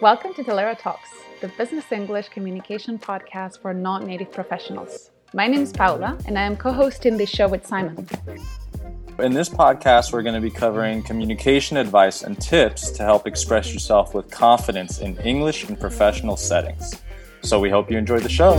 Welcome to Talaera Talks, the business English communication podcast for non native professionals. My name is Paula, and I am co hosting this show with Simon. In this podcast, we're going to be covering communication advice and tips to help express yourself with confidence in English in professional settings. So we hope you enjoy the show.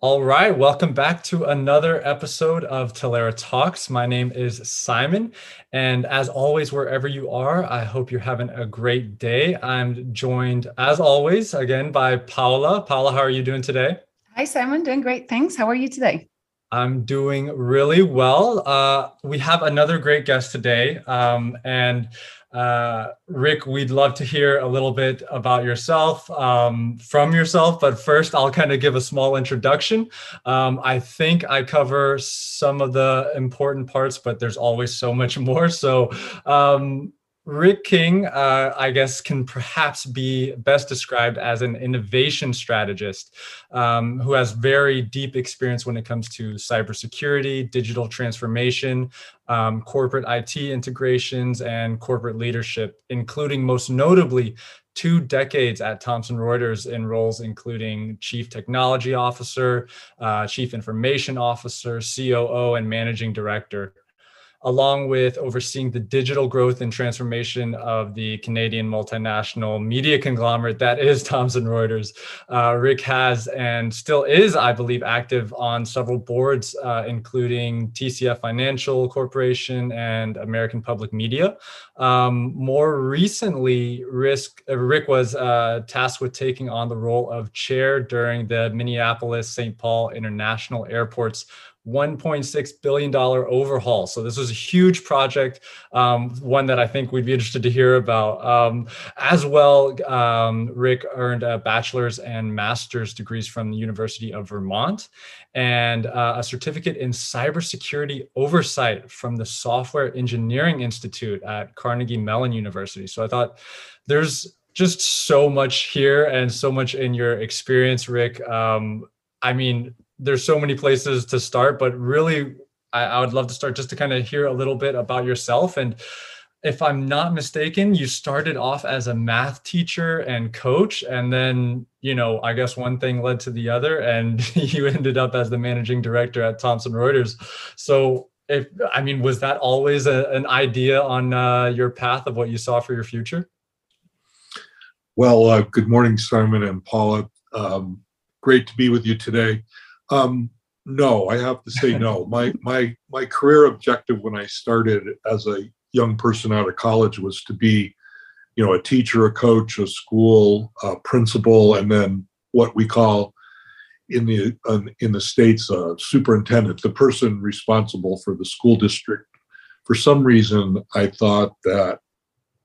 All right, welcome back to another episode of Talaera Talks. My name is Simon, and as always, wherever you are, I hope you're having a great day. I'm joined, as always, again by Paula. Paula, how are you doing today? Hi, Simon. Doing great. Thanks. How are you today? I'm doing really well. Uh, we have another great guest today, um, and uh, Rick, we'd love to hear a little bit about yourself um, from yourself, but first I'll kind of give a small introduction. Um, I think I cover some of the important parts, but there's always so much more. So um, Rick King, uh, I guess, can perhaps be best described as an innovation strategist um, who has very deep experience when it comes to cybersecurity, digital transformation, um, corporate IT integrations, and corporate leadership, including most notably two decades at Thomson Reuters in roles including Chief Technology Officer, uh, Chief Information Officer, COO, and Managing Director along with overseeing the digital growth and transformation of the Canadian multinational media conglomerate that is Thomson Reuters. Uh, Rick has and still is, I believe, active on several boards, uh, including TCF Financial Corporation and American Public Media. Um, more recently, Rick, uh, Rick was uh, tasked with taking on the role of chair during the Minneapolis St. Paul International Airport's $1.6 billion overhaul. So this was a huge project, um, one that I think we'd be interested to hear about. Um, as well, um, Rick earned a bachelor's and master's degrees from the University of Vermont and uh, a certificate in cybersecurity oversight from the Software Engineering Institute at Carnegie Mellon University. So I thought there's just so much here and so much in your experience, Rick. Um, I mean, there's so many places to start, but really, I, I would love to start just to kind of hear a little bit about yourself. And if I'm not mistaken, you started off as a math teacher and coach, and then you know, I guess one thing led to the other, and you ended up as the managing director at Thomson Reuters. So, if I mean, was that always a, an idea on uh, your path of what you saw for your future? Well, uh, good morning, Simon and Paula. Um, great to be with you today. Um, no, I have to say no. my my my career objective when I started as a young person out of college was to be, you know, a teacher, a coach, a school a principal, and then what we call in the uh, in the states a superintendent, the person responsible for the school district. For some reason, I thought that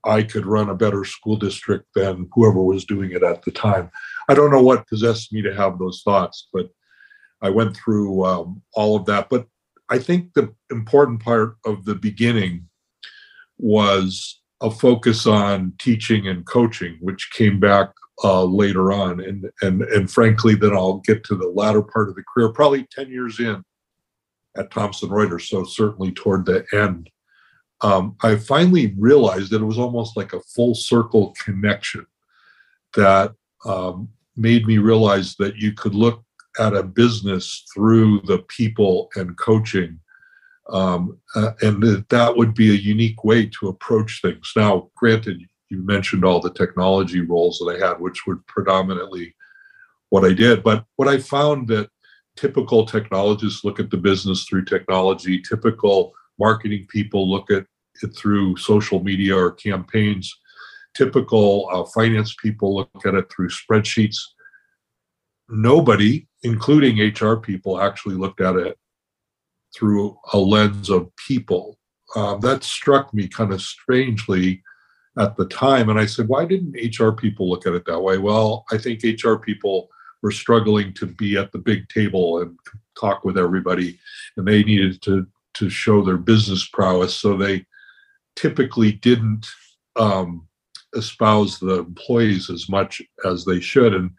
I could run a better school district than whoever was doing it at the time. I don't know what possessed me to have those thoughts, but I went through um, all of that. But I think the important part of the beginning was a focus on teaching and coaching, which came back uh, later on. And, and, and frankly, then I'll get to the latter part of the career, probably 10 years in at Thomson Reuters. So certainly toward the end. Um, I finally realized that it was almost like a full circle connection that um, made me realize that you could look at a business through the people and coaching. Um, uh, and that, that would be a unique way to approach things. Now, granted, you mentioned all the technology roles that I had, which were predominantly what I did. But what I found that typical technologists look at the business through technology, typical marketing people look at it through social media or campaigns, typical uh, finance people look at it through spreadsheets. Nobody including HR people, actually looked at it through a lens of people. Um, that struck me kind of strangely at the time. And I said, why didn't HR people look at it that way? Well, I think HR people were struggling to be at the big table and talk with everybody, and they needed to, to show their business prowess. So they typically didn't um, espouse the employees as much as they should. And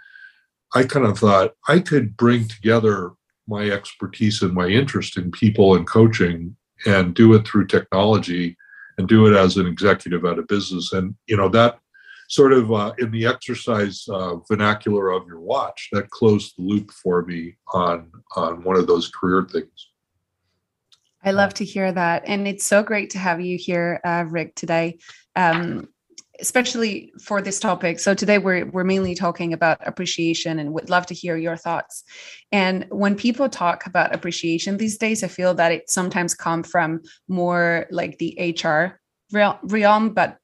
I kind of thought I could bring together my expertise and my interest in people and coaching and do it through technology and do it as an executive at a business. And, you know, that sort of uh, in the exercise uh, vernacular of your watch. That closed the loop for me on on one of those career things. I love to hear that, and it's so great to have you here, uh, Rick, today. Um, especially for this topic. So today we're we're mainly talking about appreciation and would love to hear your thoughts. And when people talk about appreciation these days, I feel that it sometimes come from more like the HR realm, but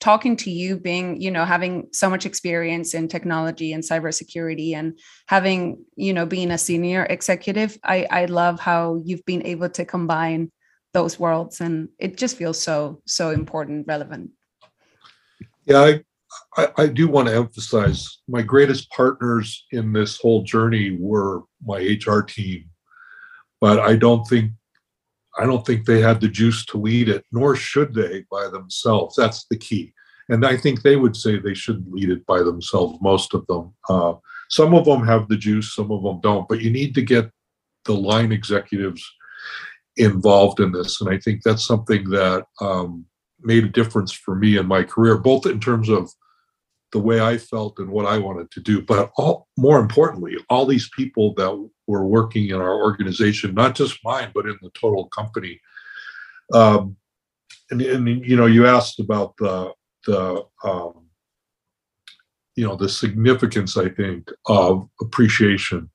talking to you being you know having so much experience in technology and cybersecurity and having you know being a senior executive i i love how you've been able to combine those worlds and it just feels so so important relevant yeah I, I i, do want to emphasize my greatest partners in this whole journey were my hr team but i don't think I don't think they had the juice to lead it, nor should they by themselves. That's the key. And I think they would say they shouldn't lead it by themselves, most of them. Uh, some of them have the juice, some of them don't, but you need to get the line executives involved in this. And I think that's something that um, made a difference for me in my career, both in terms of the way I felt and what I wanted to do. But all, more importantly, all these people that were working in our organization, not just mine, but in the total company. Um, and, and you know, you asked about the the um, you know the significance I think of appreciation,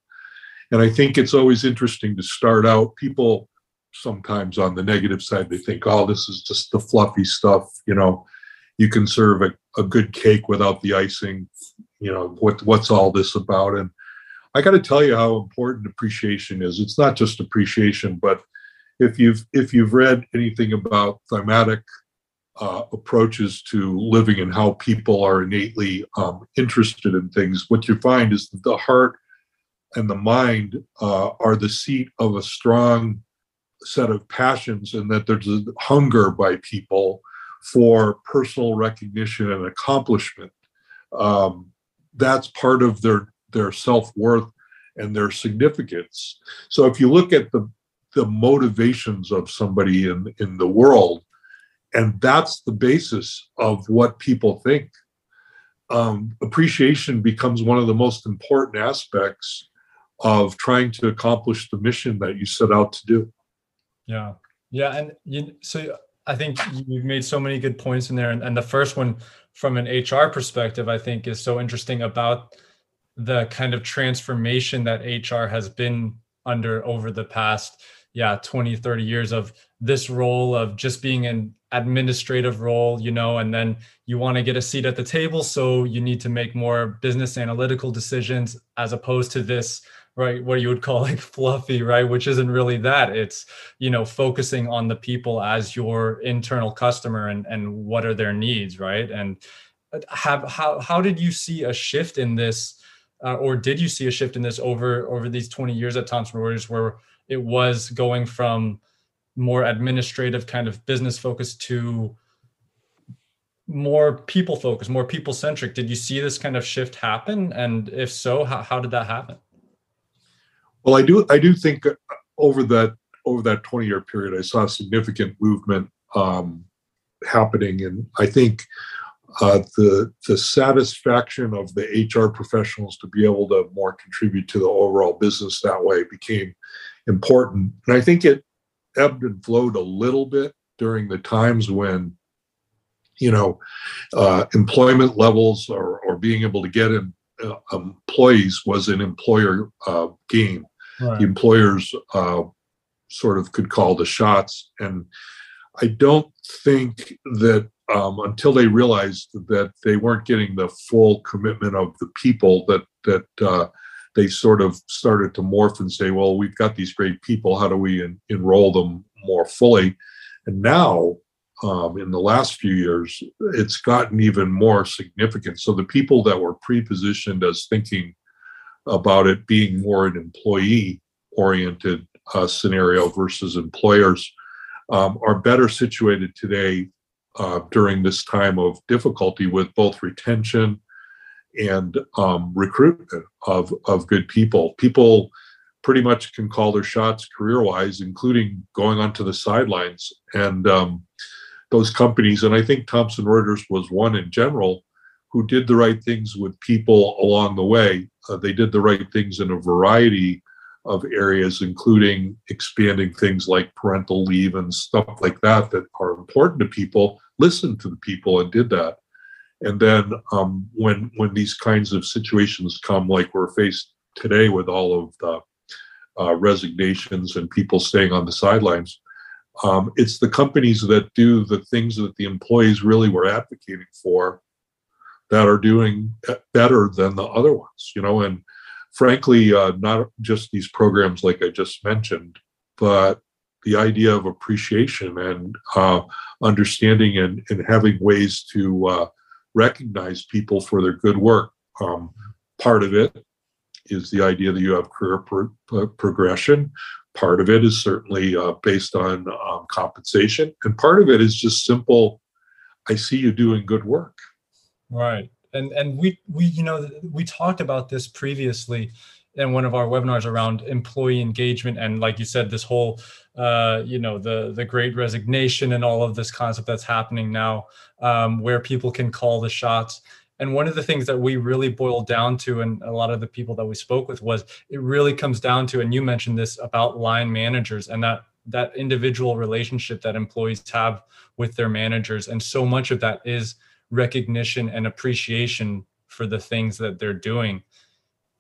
and I think it's always interesting to start out. People sometimes on the negative side they think, oh, this is just the fluffy stuff. You know, you can serve a, a good cake without the icing. You know what what's all this about? And I got to tell you how important appreciation is. It's not just appreciation, but if you've if you've read anything about thematic uh, approaches to living and how people are innately um, interested in things, what you find is that the heart and the mind uh, are the seat of a strong set of passions, and that there's a hunger by people for personal recognition and accomplishment. Um, that's part of their their self worth and their significance. So if you look at the the motivations of somebody in in the world, and that's the basis of what people think. Um, appreciation becomes one of the most important aspects of trying to accomplish the mission that you set out to do. Yeah, yeah, and you, so I think you've made so many good points in there, and, and the first one from an HR perspective, I think, is so interesting about the kind of transformation that HR has been under over the past yeah 20 30 years of this role of just being an administrative role you know and then you want to get a seat at the table so you need to make more business analytical decisions as opposed to this right what you would call like fluffy right which isn't really that it's you know focusing on the people as your internal customer and and what are their needs right and uh, have how how did you see a shift in this uh, or did you see a shift in this over over these 20 years at Thomson Reuters where it was going from more administrative kind of business focus to more people focused, more people centric. Did you see this kind of shift happen? And if so, how, how did that happen? Well, I do. I do think over that over that twenty year period, I saw significant movement um, happening, and I think uh, the the satisfaction of the HR professionals to be able to more contribute to the overall business that way became important. And I think it ebbed and flowed a little bit during the times when, you know, uh, employment levels or, or being able to get in, uh, employees was an employer uh, game. Right. The employers uh, sort of could call the shots. And I don't think that um, until they realized that they weren't getting the full commitment of the people that that uh, they sort of started to morph and say, well, we've got these great people. How do we en- enroll them more fully? And now, um, in the last few years, it's gotten even more significant. So the people that were pre positioned as thinking about it being more an employee oriented uh, scenario versus employers um, are better situated today uh, during this time of difficulty with both retention and um, recruitment of of good people. People pretty much can call their shots career wise, including going onto the sidelines. And um, those companies, and I think Thomson Reuters was one in general, who did the right things with people along the way. Uh, they did the right things in a variety of areas, including expanding things like parental leave and stuff like that that are important to people. Listened to the people and did that. And then um, when when these kinds of situations come, like we're faced today with all of the uh, resignations and people staying on the sidelines, um, it's the companies that do the things that the employees really were advocating for that are doing better than the other ones. You know, and frankly, uh, not just these programs like I just mentioned, but the idea of appreciation and uh, understanding and, and having ways to uh, recognize people for their good work. Um, part of it is the idea that you have career pro- progression. Part of it is certainly uh, based on um, compensation, and part of it is just simple. I see you doing good work. Right. And and we we you know we talked about this previously in one of our webinars around employee engagement and like you said this whole uh, you know the the great resignation and all of this concept that's happening now um, where people can call the shots. And one of the things that we really boiled down to and a lot of the people that we spoke with was it really comes down to and you mentioned this about line managers and that that individual relationship that employees have with their managers. And so much of that is recognition and appreciation for the things that they're doing.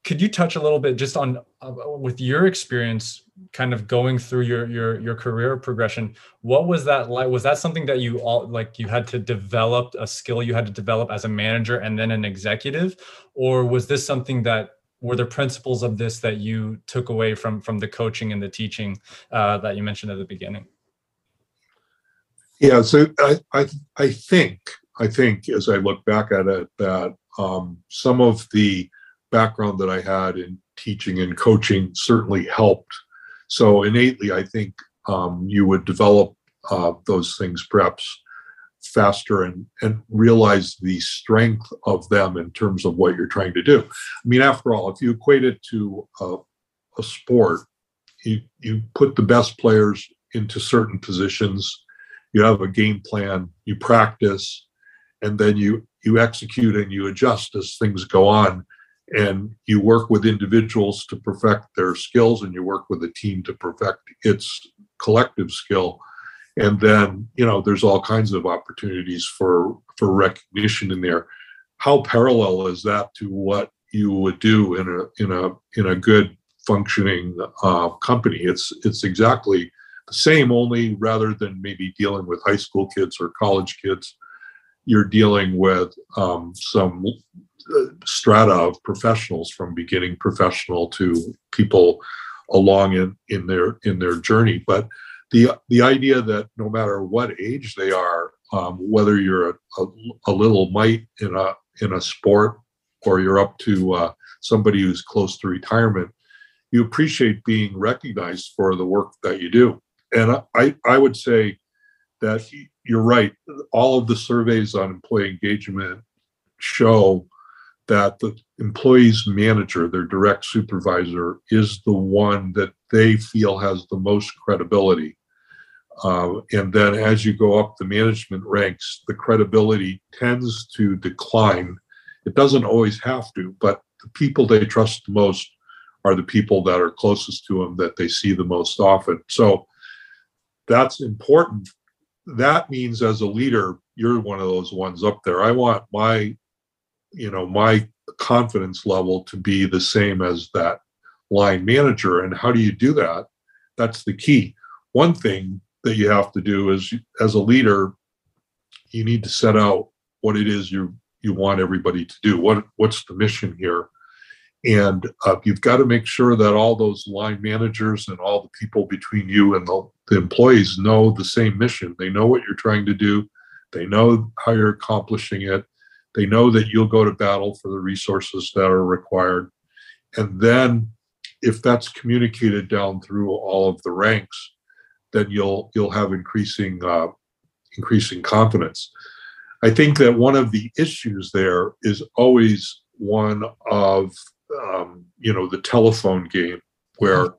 Could you touch a little bit just on uh, with your experience kind of going through your your your career progression what was that like? Was that something that you all like you had to develop a skill you had to develop as a manager and then an executive? Or was this something that were the principles of this that you took away from from the coaching and the teaching uh, that you mentioned at the beginning? Yeah so i i, I think I think as I look back at it, that um, some of the background that I had in teaching and coaching certainly helped. So innately, I think um, you would develop uh, those things perhaps faster and and realize the strength of them in terms of what you're trying to do. I mean, after all, if you equate it to a, a sport, you you put the best players into certain positions. You have a game plan. You practice and then you you execute and you adjust as things go on. And you work with individuals to perfect their skills and you work with a team to perfect its collective skill. And then you know there's all kinds of opportunities for for recognition in there. How parallel is that to what you would do in a in a in a good functioning uh, company? It's it's exactly the same only rather than maybe dealing with high school kids or college kids you're dealing with um, some uh, strata of professionals from beginning professional to people along in, in their in their journey. But the the idea that no matter what age they are um, whether you're a, a, a, little mite in a in a sport or you're up to uh, somebody who's close to retirement you appreciate being recognized for the work that you do. And i i would say that you're right. All of the surveys on employee engagement show that the employee's manager, their direct supervisor, is the one that they feel has the most credibility. Uh, and then as you go up the management ranks, the credibility tends to decline. It doesn't always have to, but the people they trust the most are the people that are closest to them that they see the most often. So that's important that means as a leader, you're one of those ones up there. I want my, you know, my confidence level to be the same as that line manager. And how do you do that? That's the key. One thing that you have to do is as a leader, you need to set out what it is you you want everybody to do. What what's the mission here? And uh, you've got to make sure that all those line managers and all the people between you and the, the employees know the same mission. They know what you're trying to do, they know how you're accomplishing it, they know that you'll go to battle for the resources that are required. And then if that's communicated down through all of the ranks, then you'll you'll have increasing uh, increasing confidence. I think that one of the issues there is always one of um, you know the telephone game where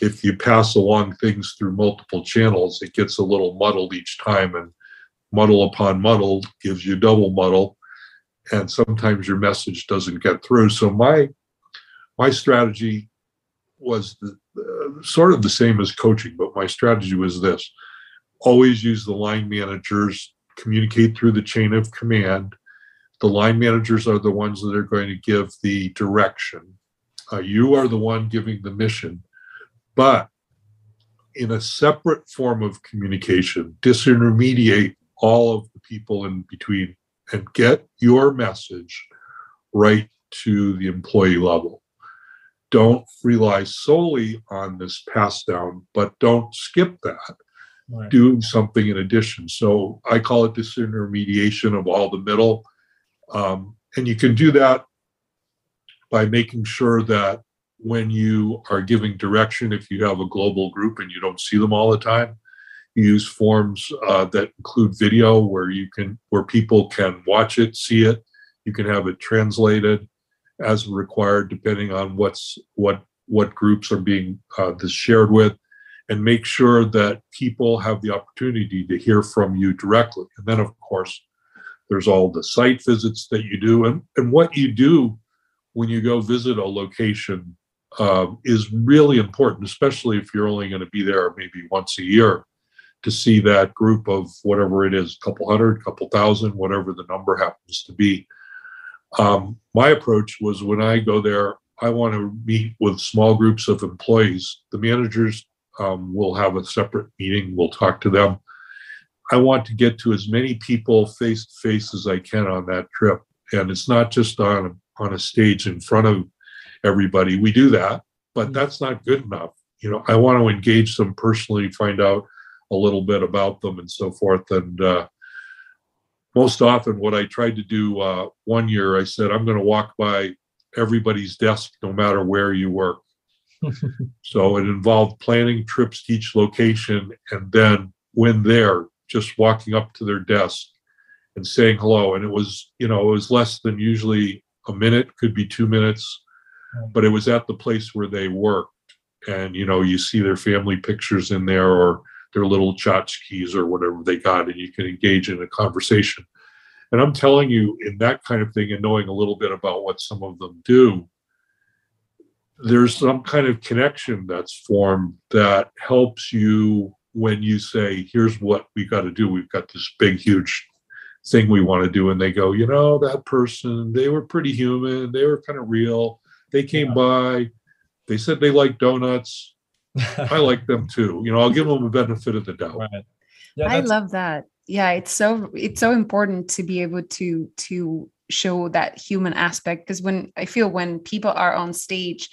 if you pass along things through multiple channels it gets a little muddled each time and muddle upon muddle gives you double muddle and sometimes your message doesn't get through. So my my strategy was the, uh, sort of the same as coaching, but my strategy was this: always use the line managers, communicate through the chain of command. The line managers are the ones that are going to give the direction. Uh, you are the one giving the mission, but in a separate form of communication, disintermediate all of the people in between and get your message right to the employee level. Don't rely solely on this pass down, but don't skip that. Right. Do something in addition. So I call it disintermediation of all the middle. Um, and you can do that by making sure that when you are giving direction, if you have a global group and you don't see them all the time, you use forms uh, that include video where you can where people can watch it, see it. You can have it translated as required, depending on what's what what groups are being uh, this shared with, and make sure that people have the opportunity to hear from you directly. And then, of course, there's all the site visits that you do, and and what you do when you go visit a location uh, is really important, especially if you're only going to be there maybe once a year to see that group of whatever it is, a couple hundred, couple thousand, whatever the number happens to be. Um, my approach was when I go there, I want to meet with small groups of employees. The managers um, will have a separate meeting, we'll talk to them. I want to get to as many people face to face as I can on that trip. And it's not just on, on a stage in front of everybody. We do that, but mm-hmm. that's not good enough. You know, I want to engage them personally, find out a little bit about them and so forth. And uh, most often, what I tried to do uh, one year, I said, I'm going to walk by everybody's desk no matter where you work. so it involved planning trips to each location and then when there, just walking up to their desk and saying hello. And it was, you know, it was less than usually a minute, could be two minutes, but it was at the place where they worked. And, you know, you see their family pictures in there or their little tchotchkes or whatever they got, and you can engage in a conversation. And I'm telling you, in that kind of thing, and knowing a little bit about what some of them do, there's some kind of connection that's formed that helps you when you say, here's what we got to do. We've got this big, huge thing we want to do. And they go, you know, that person, they were pretty human. They were kind of real. They came yeah. by. They said they like donuts. I like them too. You know, I'll give them a benefit of the doubt. Right. Yeah, I love that. Yeah, it's so it's so important to be able to to show that human aspect because when I feel when people are on stage,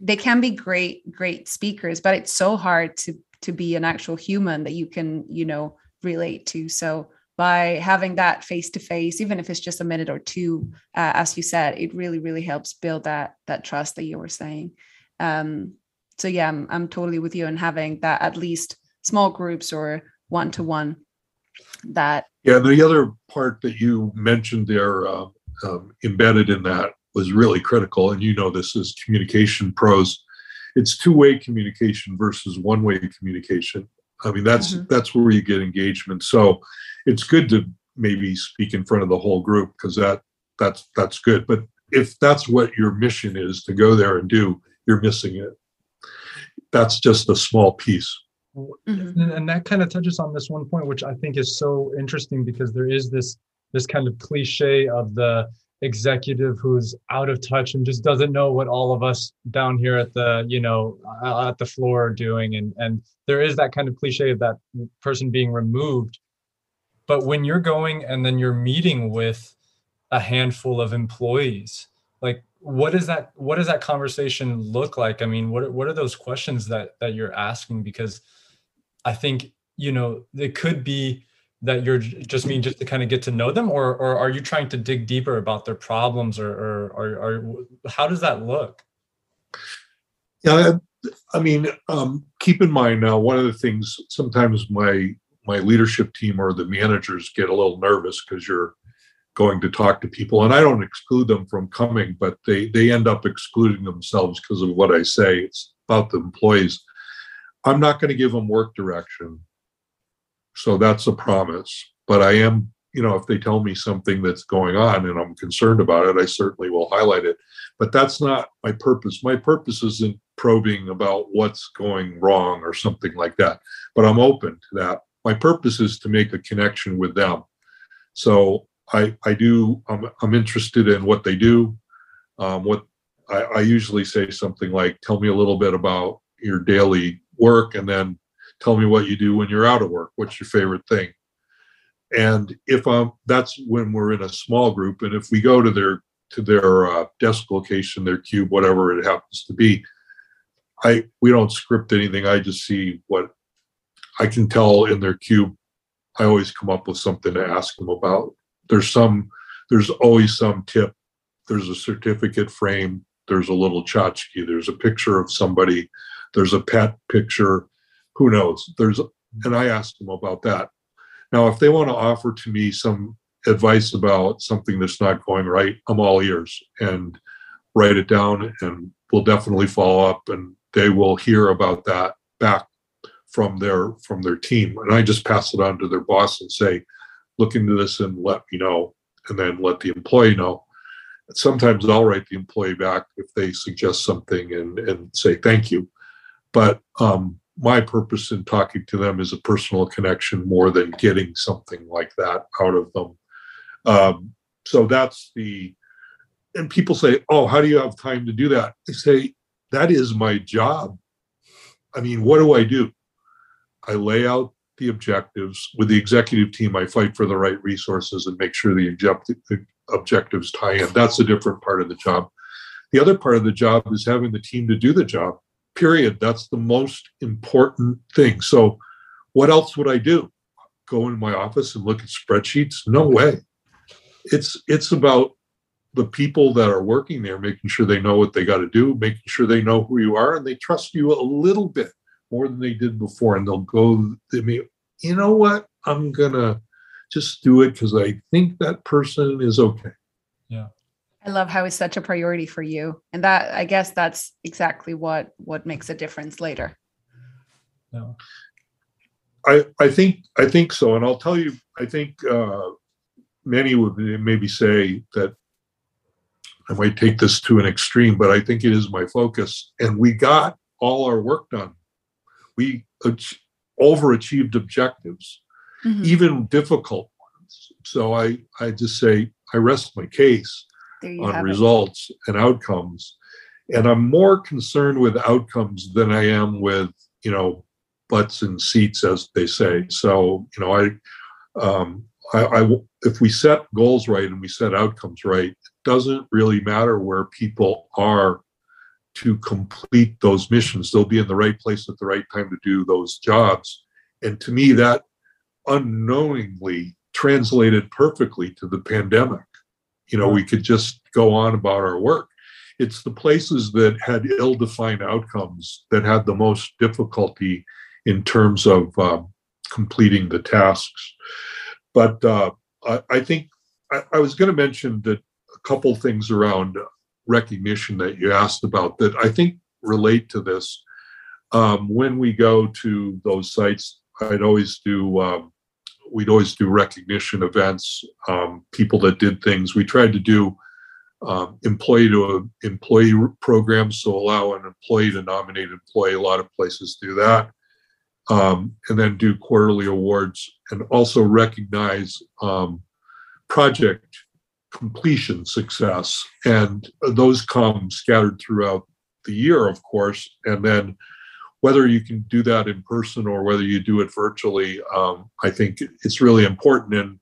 they can be great great speakers, but it's so hard to to be an actual human that you can you know relate to. So by having that face to face, even if it's just a minute or two, uh, as you said, it really really helps build that that trust that you were saying. Um, so yeah I'm, I'm totally with you on having that at least small groups or one to one that yeah the other part that you mentioned there uh, um, embedded in that was really critical and you know this is communication pros it's two-way communication versus one-way communication i mean that's mm-hmm. that's where you get engagement so it's good to maybe speak in front of the whole group because that that's that's good but if that's what your mission is to go there and do you're missing it that's just a small piece. Mm-hmm. And, and that kind of touches on this one point, which I think is so interesting because there is this this kind of cliche of the executive who's out of touch and just doesn't know what all of us down here at the you know at the floor are doing. And and there is that kind of cliche of that person being removed. But when you're going and then you're meeting with a handful of employees like what does that what does that conversation look like? I mean what what are those questions that that you're asking? Because i think you know it could be that you're just mean just to kind of get to know them? Or or are you trying to dig deeper about their problems or or or, or how does that look? Yeah i mean um, keep in mind now one of the things sometimes my my leadership team or the managers get a little nervous because you're going to talk to people and i don't exclude them from coming but they they end up excluding themselves because of what i say. It's about the employees. I'm not going to give them work direction so that's a promise but i am you know, if they tell me something that's going on and I'm concerned about it, I certainly will highlight it. But that's not my purpose. My purpose isn't probing about what's going wrong or something like that. But I'm open to that. My purpose is to make a connection with them. So I I do I'm I'm interested in what they do. Um, what I, I usually say something like, "Tell me a little bit about your daily work, and then tell me what you do when you're out of work. What's your favorite thing?" And if I'm that's when we're in a small group, and if we go to their to their uh, desk location, their cube, whatever it happens to be, I we don't script anything. I just see what I can tell in their cube. I always come up with something to ask them about. There's some. There's always some tip. There's a certificate frame. There's a little tchotchke. There's a picture of somebody. There's a pet picture. Who knows? There's and I ask them about that. Now, if they want to offer to me some advice about something that's not going right, I'm all ears and write it down and we'll definitely follow up and they will hear about that back from their from their team. And I just pass it on to their boss and say, look into this and let me know, and then let the employee know. Sometimes I'll write the employee back if they suggest something and, and say thank you. But um, my purpose in talking to them is a personal connection more than getting something like that out of them. Um, so that's the, and people say, oh, how do you have time to do that? I say, that is my job. I mean, what do I do? I lay out the objectives with the executive team. I fight for the right resources and make sure the, the objectives tie in. That's a different part of the job. The other part of the job is having the team to do the job period. That's the most important thing. So, what else would I do? Go in my office and look at spreadsheets? No way. It's it's about the people that are working there, making sure they know what they got to do, making sure they know who you are, and they trust you a little bit more than they did before. And they'll go, they may, you know what? I'm gonna just do it because I think that person is okay. Yeah. I love how it's such a priority for you. And that I guess that's exactly what what makes a difference later. Yeah. I, I think I think so, and I'll tell you. I think uh, many would maybe say that I might take this to an extreme, but I think it is my focus. And we got all our work done. We ach- overachieved objectives, Mhm. even difficult ones. So I I just say I rest my case There you on have it. results and outcomes. And I'm more concerned with outcomes than I am with, you know, butts and seats, as they say. So, you know, I, um, I, I, if we set goals right and we set outcomes right, it doesn't really matter where people are to complete those missions. They'll be in the right place at the right time to do those jobs. And to me, that unknowingly translated perfectly to the pandemic you know we could just go on about our work. It's the places that had ill-defined outcomes that had the most difficulty in terms of um, completing the tasks. But uh, I, I think I, I was going to mention that a couple things around recognition that you asked about that i think relate to this. Um, when we go to those sites i'd always do um, we'd always do recognition events, um, people that did things. We tried to do um, employee to employee programs, so allow an employee to nominate an employee. A lot of places do that. Um, and then do quarterly awards and also recognize um, project completion success. And those come scattered throughout the year, of course. And then whether you can do that in person or whether you do it virtually, um, I think it's really important. And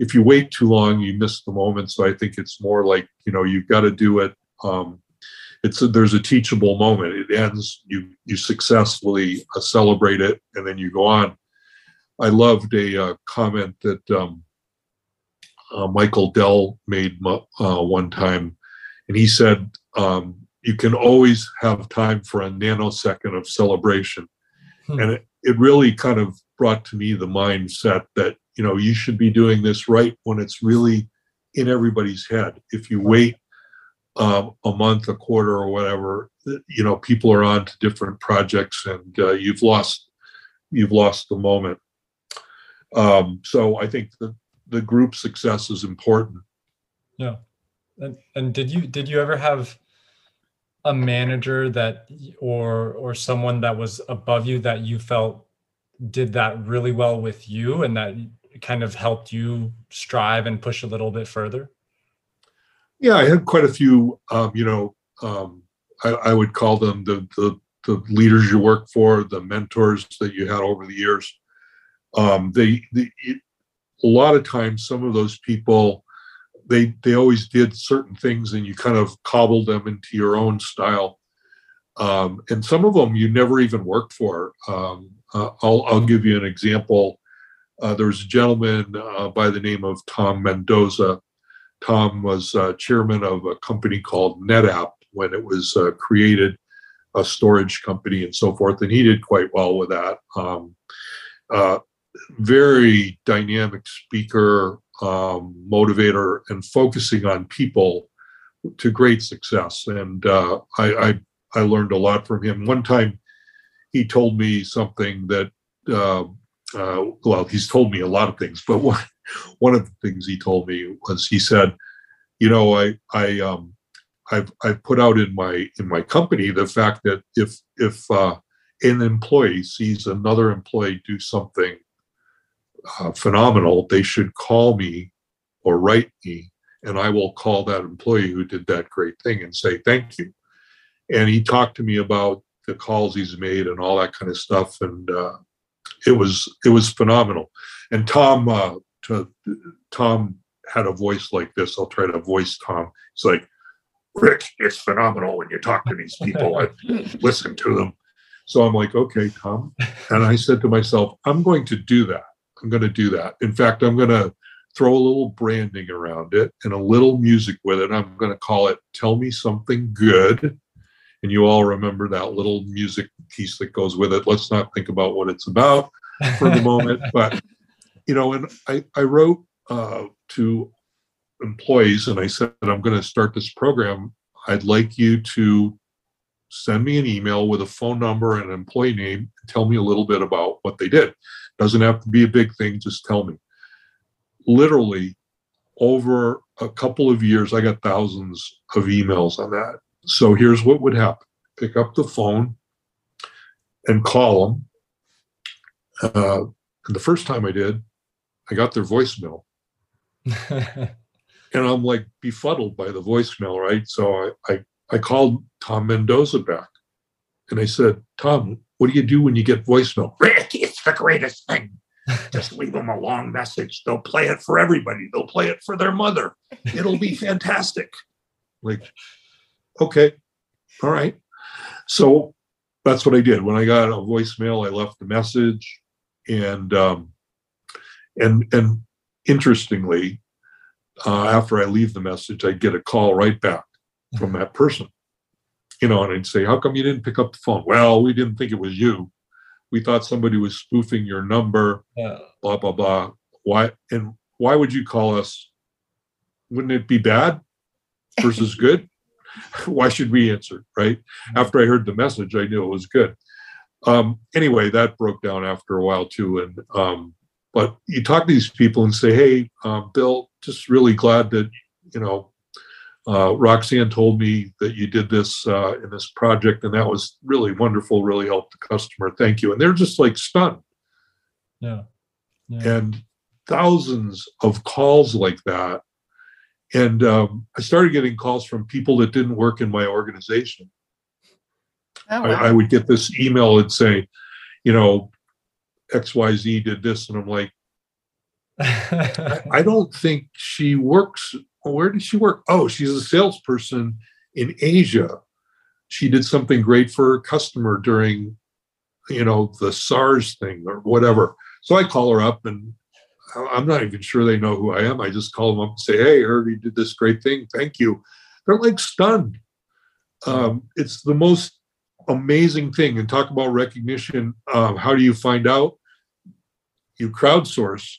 if you wait too long, you miss the moment. So I think it's more like you know you've got to do it. Um, it's a, there's a teachable moment. It ends. You you successfully uh, celebrate it, and then you go on. I loved a uh, comment that um, uh, Michael Dell made uh, one time, and he said, um, "You can always have time for a nanosecond of celebration," Hmm. and it, it really kind of brought to me the mindset that you know you should be doing this right when it's really in everybody's head. If you wait um, a month, a quarter, or whatever, you know, people are on to different projects, and uh, you've lost you've lost the moment. Um, so I think that the group success is important. Yeah. And, and did you did you ever have a manager that or or someone that was above you that you felt did that really well with you and that kind of helped you strive and push a little bit further? Yeah, I had quite a few. Um, you know, um, I, I, would call them the, the the leaders you work for, the mentors that you had over the years. Um, they, they a lot of times, some of those people, they they always did certain things, and you kind of cobbled them into your own style. Um, and some of them you never even worked for. Um, uh, I'll I'll give you an example. Uh, there was a gentleman uh, by the name of Tom Mendoza. Tom was uh, chairman of a company called NetApp when it was uh, created, a storage company and so forth, and he did quite well with that. Um, uh, very dynamic speaker, um, motivator, and focusing on people to great success. And uh, I, I, I learned a lot from him. One time, he told me something that uh, uh, well, he's told me a lot of things, but one one of the things he told me was he said, you know, I I um I've I've put out in my in my company the fact that if if uh, an employee sees another employee do something uh, phenomenal, they should call me or write me, and I will call that employee who did that great thing and say thank you. And he talked to me about the calls he's made and all that kind of stuff, and uh, it was it was phenomenal. And Tom uh, to, Tom had a voice like this. I'll try to voice Tom. It's like, Rick, it's phenomenal when you talk to these people and listen to them. So I'm like, okay, Tom. And I said to myself, I'm going to do that. I'm going to do that. In fact, I'm going to throw a little branding around it and a little music with it. I'm going to call it Tell Me Something Good and you all remember that little music piece that goes with it. Let's not think about what it's about for the moment, but you know, and I, I wrote uh, to employees and I said, I'm going to start this program. I'd like you to send me an email with a phone number and an employee name and tell me a little bit about what they did. Doesn't have to be a big thing, just tell me. Literally, over a couple of years, I got thousands of emails on that. So here's what would happen pick up the phone and call them. Uh, and the first time I did, I got their voicemail. and I'm like befuddled by the voicemail, right? So I, I, I called Tom Mendoza back and I said, Tom, what do you do when you get voicemail? the greatest thing. Just leave them a long message. They'll play it for everybody. They'll play it for their mother. It'll be fantastic. Like, okay, all right. So that's what I did. When I got a voicemail, I left a message, and um, and and interestingly, uh, after I leave the message, I get a call right back from that person. You know, and I'd say, "How come you didn't pick up the phone?" Well, we didn't think it was you. We thought somebody was spoofing your number. Yeah. Blah blah blah. Why and why would you call us? Wouldn't it be bad versus good? why should we answer right mm-hmm. after i heard the message i knew it was good um, anyway that broke down after a while too and um, but you talk to these people and say hey uh, bill just really glad that you know uh, roxanne told me that you did this uh, in this project and that was really wonderful really helped the customer thank you and they're just like stunned yeah, yeah. and thousands of calls like that and um, I started getting calls from people that didn't work in my organization. Oh, wow. I, I, would get this email and say, you know, XYZ did this. And I'm like, I, I don't think she works. Where did she work? Oh, she's a salesperson in Asia. She did something great for her customer during, you know, the SARS thing or whatever. So I call her up and I'm not even sure they know who I am. I just call them up and say, "Hey, I heard you did this great thing. Thank you." They're like stunned. Um, it's the most amazing thing. And talk about recognition. Um, how do you find out? You crowdsource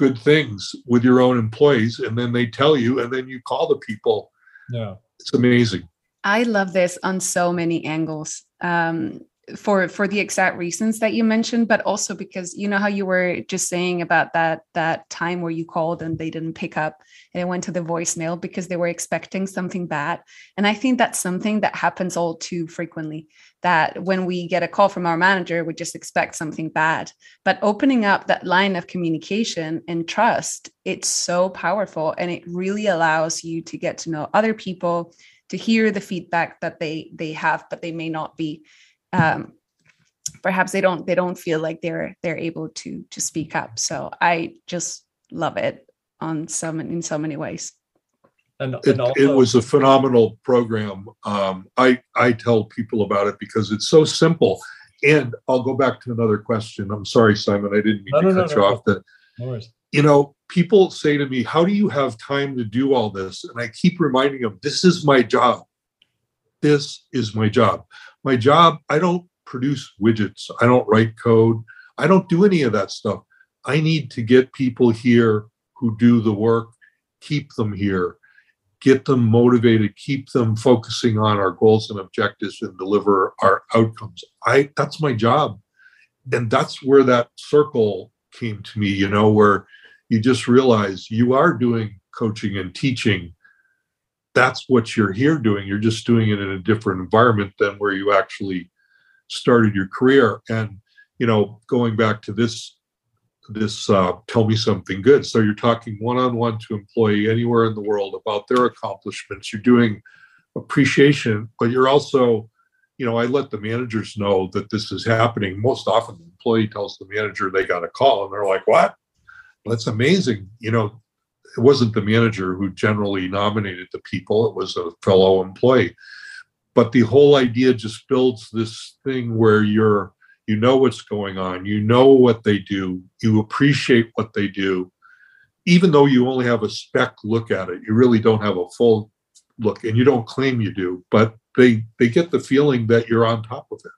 good things with your own employees, and then they tell you, and then you call the people. Yeah, it's amazing. I love this on so many angles. Um, for for the exact reasons that you mentioned but also because you know how you were just saying about that that time where you called and they didn't pick up and it went to the voicemail because they were expecting something bad. And i think that's something that happens all too frequently that when we get a call from our manager we just expect something bad. But opening up that line of communication and trust it's so powerful and it really allows you to get to know other people to hear the feedback that they they have but they may not be um, perhaps they don't they don't feel like they're they're able to to speak up. So i just love it on some in so many ways. And, and it, also, it, was a phenomenal program. Um, i i tell people about it because it's so simple. And i'll go back to another question. I'm sorry simon i didn't mean no, to no, cut no, you off. That you know people say to me how do you have time to do all this? And i keep reminding them this is my job this is my job my job, I don't produce widgets, I don't write code, I don't do any of that stuff. I need to get people here who do the work, keep them here, get them motivated, keep them focusing on our goals and objectives and deliver our outcomes. I that's my job. And that's where that circle came to me, you know, where you just realize you are doing coaching and teaching that's what you're here doing. You're just doing it in a different environment than where you actually started your career. And you know, going back to this this uh, tell me something good. So you're talking one-on-one to employee anywhere in the world about their accomplishments. You're doing appreciation, but you're also, you know, I let the managers know that this is happening. Most often, the employee tells the manager they got a call, and they're like, "What? That's amazing!" You know, it wasn't the manager who generally nominated the people, it was a fellow employee. But the whole idea just builds this thing where you're you know what's going on, you know what they do, you appreciate what they do, even though you only have a speck look at it, you really don't have a full look, and you don't claim you do, but they they get the feeling that you're on top of it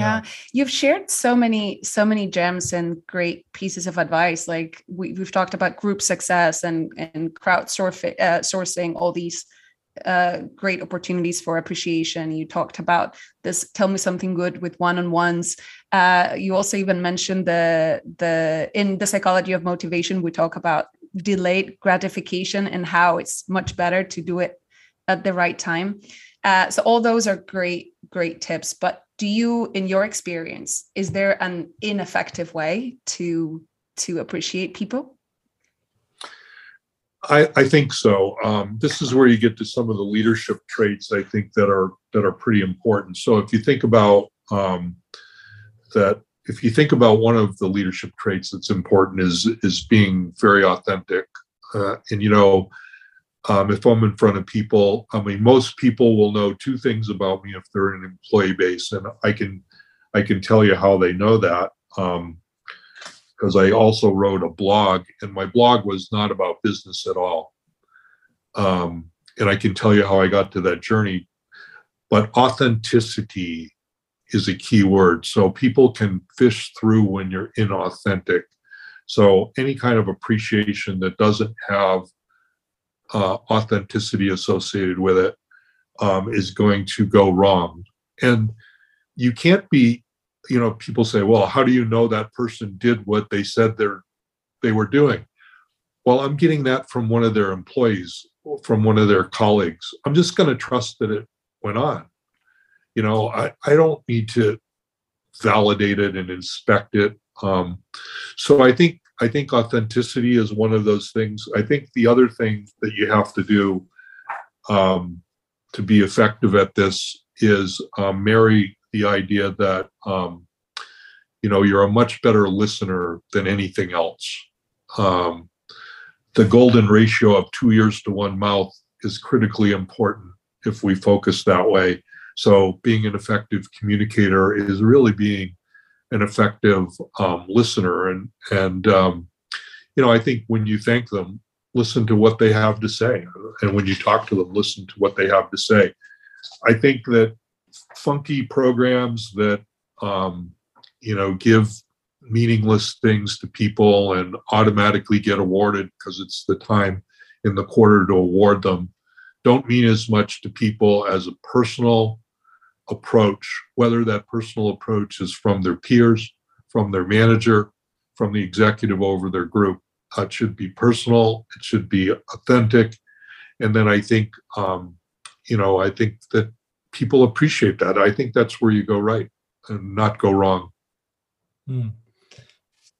yeah. you've shared so many so many gems and great pieces of advice. Like we, have talked about group success and and crowd uh, sourcing all these uh, great opportunities for appreciation. You talked about this tell me something good with one-on-ones. Uh, you also even mentioned the the in the psychology of motivation we talk about delayed gratification and how it's much better to do it at the right time. Uh, so all those are great great tips but do you in your experience is there an ineffective way to to appreciate people I, I think so. Um, this is where you get to some of the leadership traits I think that are that are pretty important. So if you think about um, that, if you think about one of the leadership traits that's important is is being very authentic, uh, and you know, um, if I'm in front of people, I mean, most people will know two things about me if they're in an employee base, and I can I can tell you how they know that because um, I also wrote a blog, and my blog was not about business at all. Um, and I can tell you how I got to that journey. But authenticity is a key word. So people can fish through when you're inauthentic. So any kind of appreciation that doesn't have uh, authenticity associated with it um, is going to go wrong. And you can't be, you know, people say, well, how do you know that person did what they said they're they were doing? Well, I'm getting that from one of their employees, from one of their colleagues. I'm just going to trust that it went on. You know, I, I don't need to validate it and inspect it. Um, so I think I think authenticity is one of those things. I think the other thing that you have to do um, to be effective at this is um, marry the idea that um, you know you're a much better listener than anything else. Um, the golden ratio of two ears to one mouth is critically important if we focus that way. So being an effective communicator is really being an effective um, listener. And and um, you know, I think when you thank them, listen to what they have to say, and when you talk to them, listen to what they have to say. I think that funky programs that um, you know give meaningless things to people and automatically get awarded because it's the time in the quarter to award them don't mean as much to people as a personal approach, whether that personal approach is from their peers, from their manager, from the executive over their group. Uh, it should be personal, it should be authentic. And then I think, um, you know, I think that people appreciate that. I think that's where you go right and not go wrong. Hmm.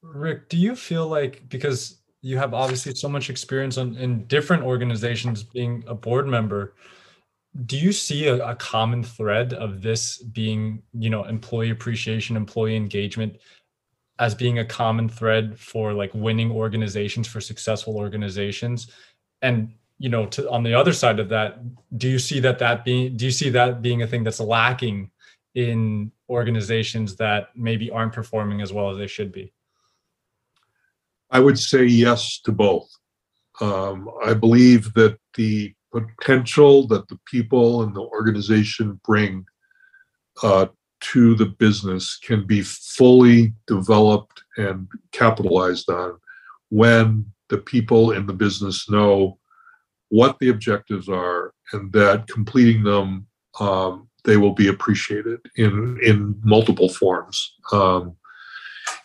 Rick, do you feel like because you have obviously so much experience on, in different organizations being a board member, do you see a, a common thread of this being, you know, employee appreciation, employee engagement as being a common thread for like winning organizations for successful organizations? And you know, to, on the other side of that, do you see that that being do you see that being a thing that's lacking in organizations that maybe aren't performing as well as they should be? I would say yes to both. Um, I believe that the potential that the people and the organization bring uh, to the business can be fully developed and capitalized on when the people in the business know what the objectives are and that completing them um, they will be appreciated in in multiple forms. Um,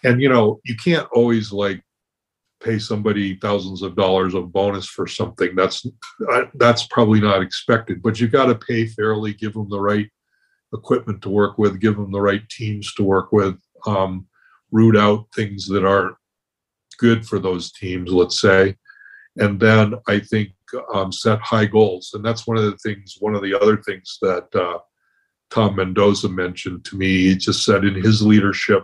and you know you can't always like pay somebody thousands of dollars of bonus for something that's that's probably not expected but you've got to pay fairly give them the right equipment to work with give them the right teams to work with um, root out things that aren't good for those teams let's say. And then i think um, set high goals and that's one of the things one of the other things that uh, tom mendoza mentioned to me he just said in his leadership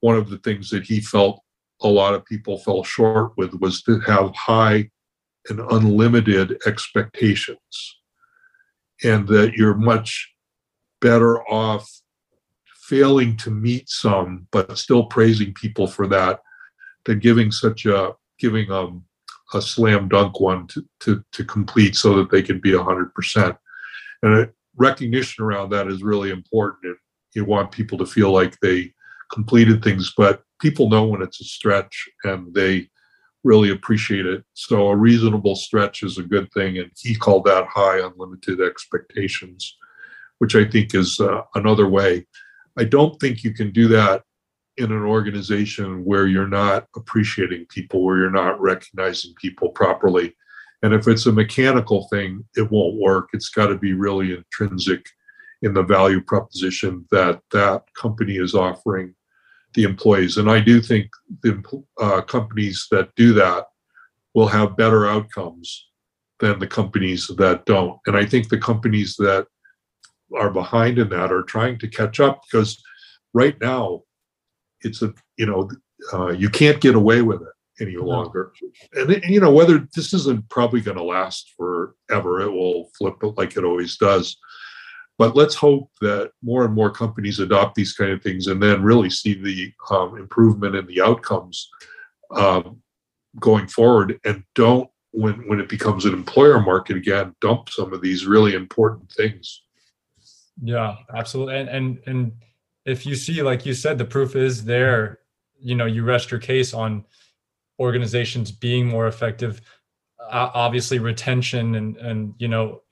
one of the things that he felt a lot of people fell short with was to have high and unlimited expectations. And that you're much better off failing to meet some but still praising people for that than giving such a giving um, a slam dunk one to, to, to complete so that they can be 100% and recognition around that is really important you want people to feel like they completed things but people know when it's a stretch and they really appreciate it. So a reasonable stretch is a good thing. And he called that high unlimited expectations, which I think is uh, another way. I don't think you can do that in an organization where you're not appreciating people, where you're not recognizing people properly. And if it's a mechanical thing, it won't work. It's got to be really intrinsic in the value proposition that that company is offering the employees. And I do think the uh, companies that do that will have better outcomes than the companies that don't. And I think the companies that are behind in that are trying to catch up because right now it's a you know uh, you can't get away with it any longer and, and you know whether this isn't probably going to last forever it will flip like it always does but let's hope that more and more companies adopt these kind of things and then really see the um, improvement in the outcomes um, going forward. And don't when when it becomes an employer market again dump some of these really important things. Yeah absolutely. And and and if you see like you said the proof is there you know you rest your case on organizations being more effective uh, obviously retention and and you know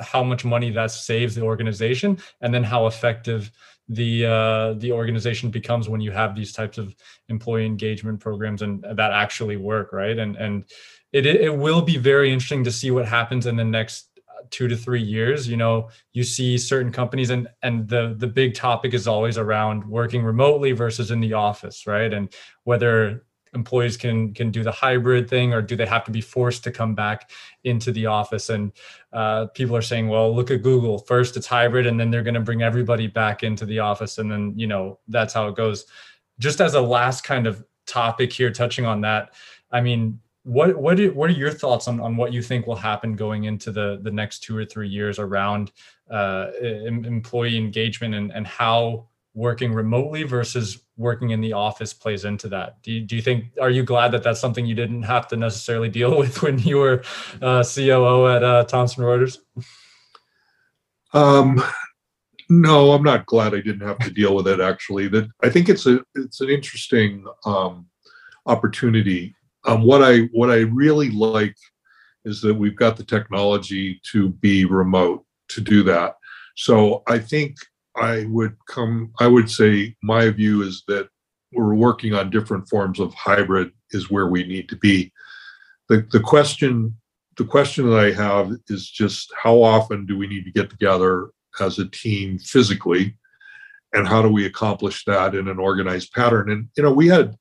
how much money that saves the organization and then how effective the uh, the organization becomes when you have these types of employee engagement programs and that actually work right? And and it it will be very interesting to see what happens in the next two to three years. You know you see certain companies and and the the big topic is always around working remotely versus in the office right? And whether employees can can do the hybrid thing or do they have to be forced to come back into the office? And uh, people are saying well look at google. First it's hybrid and then they're going to bring everybody back into the office. And then you know that's how it goes. Just as a last kind of topic here touching on that i mean what what are, what are your thoughts on, on what you think will happen going into the the next two or three years around uh, employee engagement and, and how working remotely versus working in the office plays into that. Do you, do you think, are you glad that that's something you didn't have to necessarily deal with when you were uh, COO at uh, Thomson Reuters? Um, no, I'm not glad I didn't have to deal with it. Actually, that I think it's a it's an interesting um, opportunity. Um, what I what I really like is that we've got the technology to be remote to do that. So I think I would come, I would say my view is that we're working on different forms of hybrid is where we need to be. The, the question the question that I have is just how often do we need to get together as a team physically? And how do we accomplish that in an organized pattern? And you know we had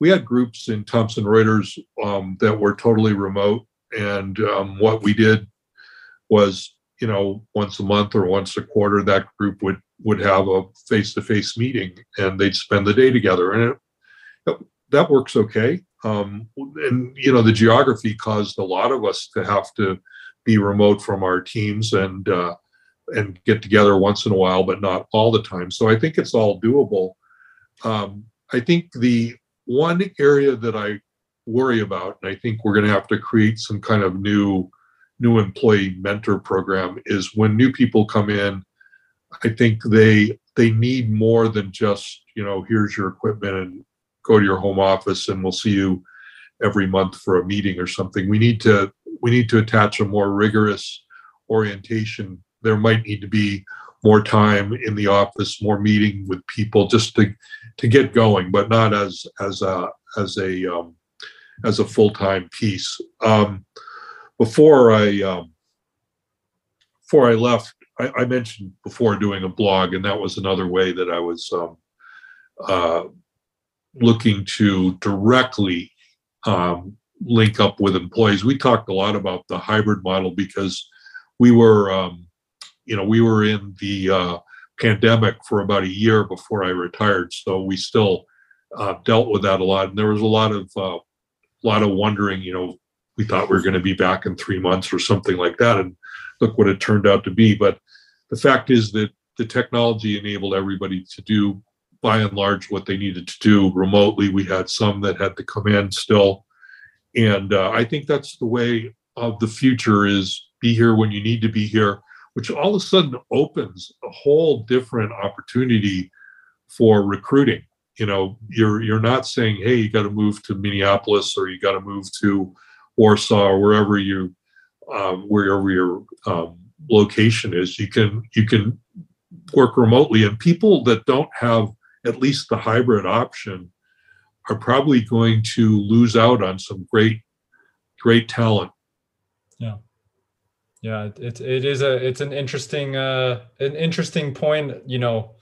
we had groups in thomson reuters um, that were totally remote. And um, what we did was you know once a month or once a quarter that group would would have a face-to-face meeting and they'd spend the day together and it, that works okay um, and you know the geography caused a lot of us to have to be remote from our teams and uh, and get together once in a while, but not all the time. So I think it's all doable. Um, I think the one area that I worry about, and I think we're going to have to create some kind of new new employee mentor program, is when new people come in. I think they they need more than just you know here's your equipment and go to your home office and we'll see you every month for a meeting or something. We need to we need to attach a more rigorous orientation there might need to be more time in the office, more meeting with people just to to get going, but not as as a as a um, as a full time piece. Um, before I um, before I left, I, I, mentioned before doing a blog, and that was another way that I was um, uh, looking to directly um, link up with employees. We talked a lot about the hybrid model because we were um, you know, we were in the uh, pandemic for about a year before I retired, so we still uh, dealt with that a lot. And there was a lot of uh, lot of wondering. You know, we thought we were going to be back in three months or something like that, and look what it turned out to be. But the fact is that the technology enabled everybody to do, by and large, what they needed to do remotely. We had some that had to come in still, and uh, I think that's the way of the future: is be here when you need to be here which all of a sudden opens a whole different opportunity for recruiting. You know, you're you're not saying, hey, you got to move to Minneapolis or you got to move to Warsaw or wherever you um, wherever your um, location is. You can you can work remotely, and people that don't have at least the hybrid option are probably going to lose out on some great great talent. Yeah yeah it, it is a it's an interesting uh an interesting point you know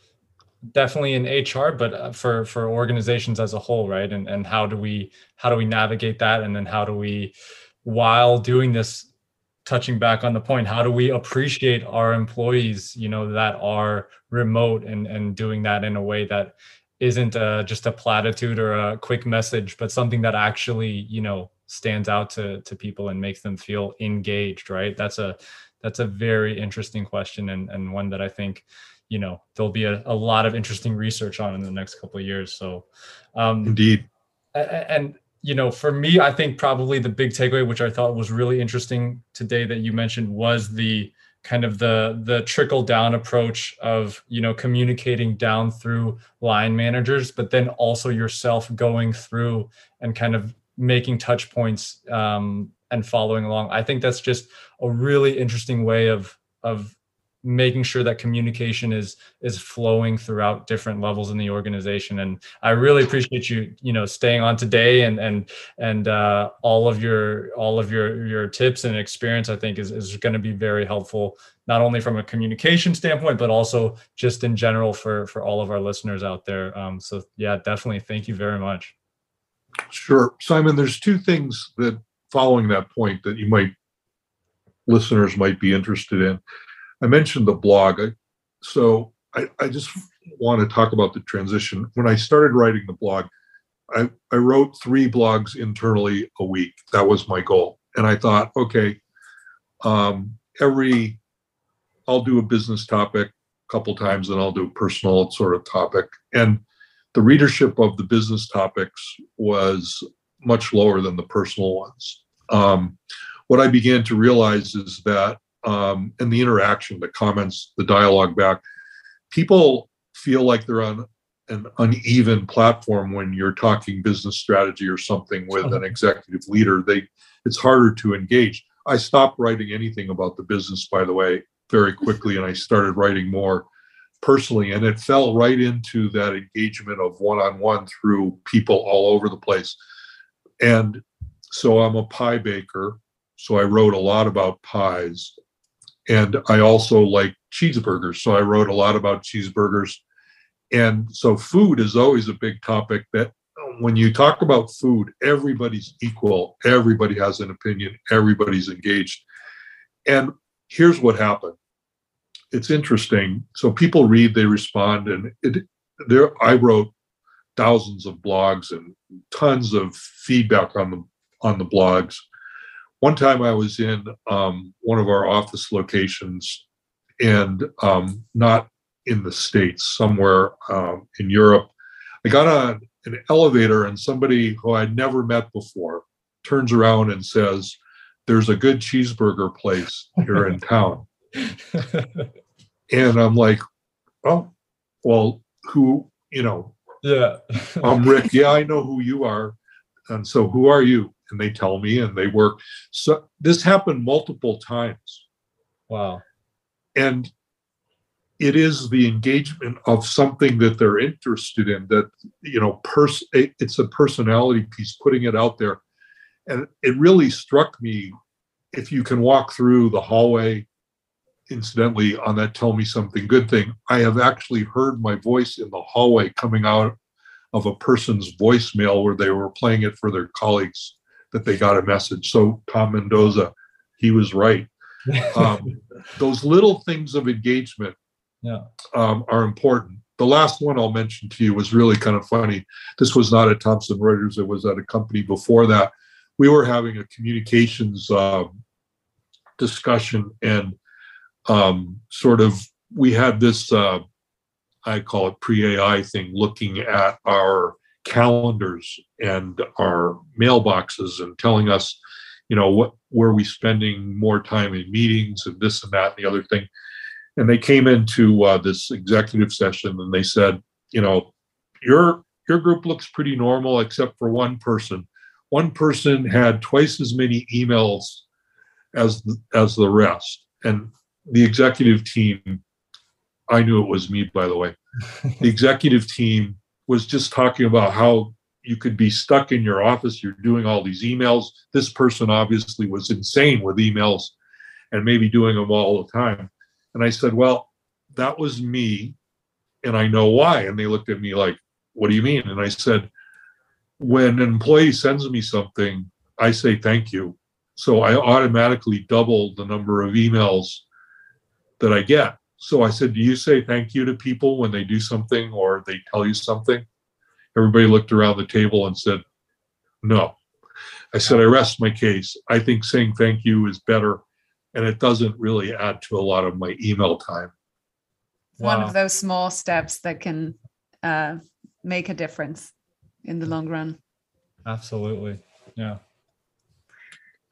definitely in hr but uh, for for organizations as a whole right and and how do we how do we navigate that and then how do we while doing this touching back on the point how do we appreciate our employees you know that are remote and and doing that in a way that isn't uh, just a platitude or a quick message but something that actually you know stands out to to people and makes them feel engaged right? That's a that's a very interesting question and and one that i think you know there'll be a, a lot of interesting research on in the next couple of years. So um indeed. and you know for me i think probably the big takeaway which i thought was really interesting today that you mentioned was the kind of the the trickle down approach of you know communicating down through line managers but then also yourself going through and kind of making touch points um, and following along. I think that's just a really interesting way of of making sure that communication is is flowing throughout different levels in the organization and i really appreciate you you know staying on today and and and uh, all of your all of your your tips and experience i think is, is going to be very helpful not only from a communication standpoint but also just in general for for all of our listeners out there um, so yeah definitely thank you very much Sure. Simon, there's two things that following that point that you might listeners might be interested in. I mentioned the blog. So I, I just want to talk about the transition. When I started writing the blog, I, I wrote three blogs internally a week. That was my goal. And I thought, okay, um, every I'll do a business topic a couple times and I'll do a personal sort of topic. And the readership of the business topics was much lower than the personal ones. Um, what I began to realize is that, um, and the interaction, the comments, the dialogue back, people feel like they're on an uneven platform when you're talking business strategy or something with an executive leader. They, it's harder to engage. I stopped writing anything about the business, by the way, very quickly and I started writing more personally. And it fell right into that engagement of one on one through people all over the place. And so I'm a pie baker. So I wrote a lot about pies. And I also like cheeseburgers. So I wrote a lot about cheeseburgers. And so food is always a big topic that when you talk about food, everybody's equal, everybody has an opinion, everybody's engaged. And here's what happened. It's interesting. So people read, they respond, and it, there I wrote thousands of blogs and tons of feedback on the on the blogs. One time I was in um, one of our office locations, and um, not in the states, somewhere um, in Europe. I got on an elevator, and somebody who I'd never met before turns around and says, "There's a good cheeseburger place here in town." and I'm like, "Oh, well, who? You know, yeah. I'm Rick. Yeah, I know who you are. And so, who are you? And they tell me, and they work. So this happened multiple times. Wow. And it is the engagement of something that they're interested in that you know pers- it's a personality piece putting it out there and it really struck me if you can walk through the hallway incidentally on that tell me something good thing i have actually heard my voice in the hallway coming out of a person's voicemail where they were playing it for their colleagues that they got a message so tom mendoza he was right um, those little things of engagement yeah. um, are important. The last one I'll mention to you was really kind of funny. This was not at Thomson Reuters, it was at a company before that. We were having a communications um, discussion and um, sort of we had this, uh, I call it pre AI thing, looking at our calendars and our mailboxes and telling us, you know, what were we spending more time in meetings and this and that and the other thing and they came into uh, this executive session and they said, you know, your your group looks pretty normal except for one person. One person had twice as many emails as the, as the rest, and the executive team. I knew it was me, by the way. the executive team was just talking about how you could be stuck in your office. You're doing all these emails. This person obviously was insane with emails and maybe doing them all the time. And I said, Well, that was me. And I know why. And they looked at me like, What do you mean? And I said, When an employee sends me something, I say thank you. So I automatically double the number of emails that I get. So I said, Do you say thank you to people when they do something or they tell you something? Everybody looked around the table and said, No. I said, I rest my case. I think saying thank you is better and it doesn't really add to a lot of my email time. Wow. One of those small steps that can uh, make a difference in the long run. Absolutely. Yeah.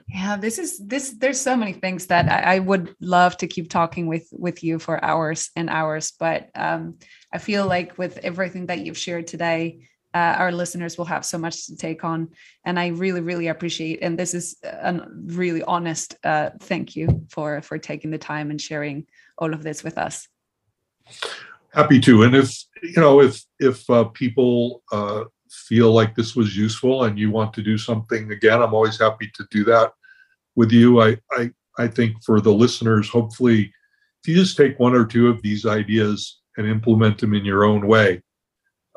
Yeah, this is this. There's so many things that I, I would love to keep talking with with you for hours and hours, but um, I feel like with everything that you've shared today, uh, our listeners will have so much to take on and i really really appreciate and this is a really honest uh, thank you for for taking the time and sharing all of this with us happy to and if you know if if uh, people uh, feel like this was useful and you want to do something again i'm always happy to do that with you i i i think for the listeners hopefully if you just take one or two of these ideas and implement them in your own way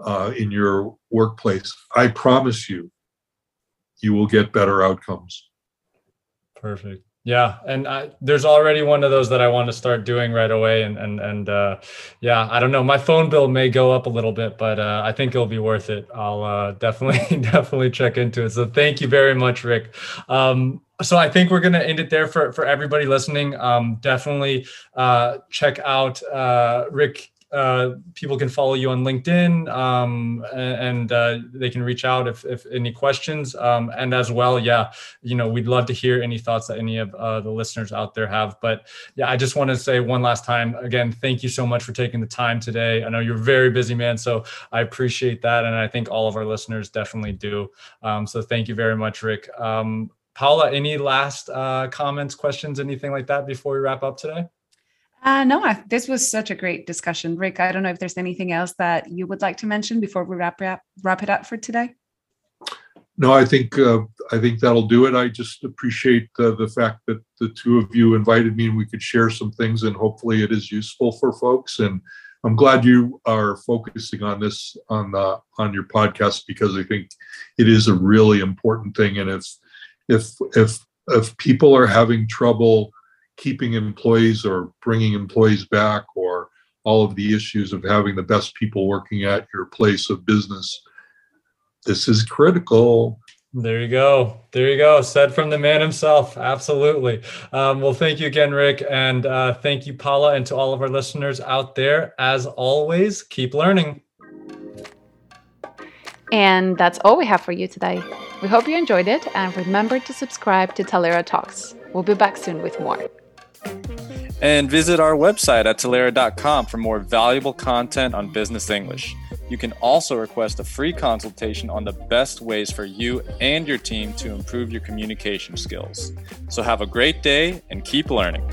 uh, in your workplace, I promise you, you will get better outcomes. Perfect. Yeah, and I, there's already one of those that I want to start doing right away, and and and uh, yeah, I don't know. My phone bill may go up a little bit, but uh, I think it'll be worth it. I'll uh, definitely definitely check into it. So thank you very much, Rick. Um, so I think we're gonna end it there for for everybody listening. Um, definitely uh, check out uh, Rick uh, people can follow you on LinkedIn um, and uh, they can reach out if, if any questions. Um, and as well, yeah, you know, we'd love to hear any thoughts that any of uh, the listeners out there have. But yeah, I just want to say one last time again, thank you so much for taking the time today. I know you're very busy, man, so I appreciate that, and I think all of our listeners definitely do. Um, so thank you very much, Rick. Um, Paula, any last uh, comments, questions, anything like that before we wrap up today? Uh, no, I, this was such a great discussion, Rick. I don't know if there's anything else that you would like to mention before we wrap wrap, wrap it up for today. No, I think uh, I think that'll do it. I just appreciate uh, the fact that the two of you invited me and we could share some things, and hopefully it is useful for folks. And I'm glad you are focusing on this on the on your podcast because I think it is a really important thing. And if if if if people are having trouble keeping employees or bringing employees back or all of the issues of having the best people working at your place of business this is critical. There you go. There you go. Said from the man himself. Absolutely. Um, well, thank you again, Rick. And uh, thank you, Paula, and to all of our listeners out there. As always, keep learning. And that's all we have for you today. We hope you enjoyed it and remember to subscribe to Talaera Talks. We'll be back soon with more. And visit our website at Talaera.com for more valuable content on business English. You can also request a free consultation on the best ways for you and your team to improve your communication skills. So have a great day and keep learning.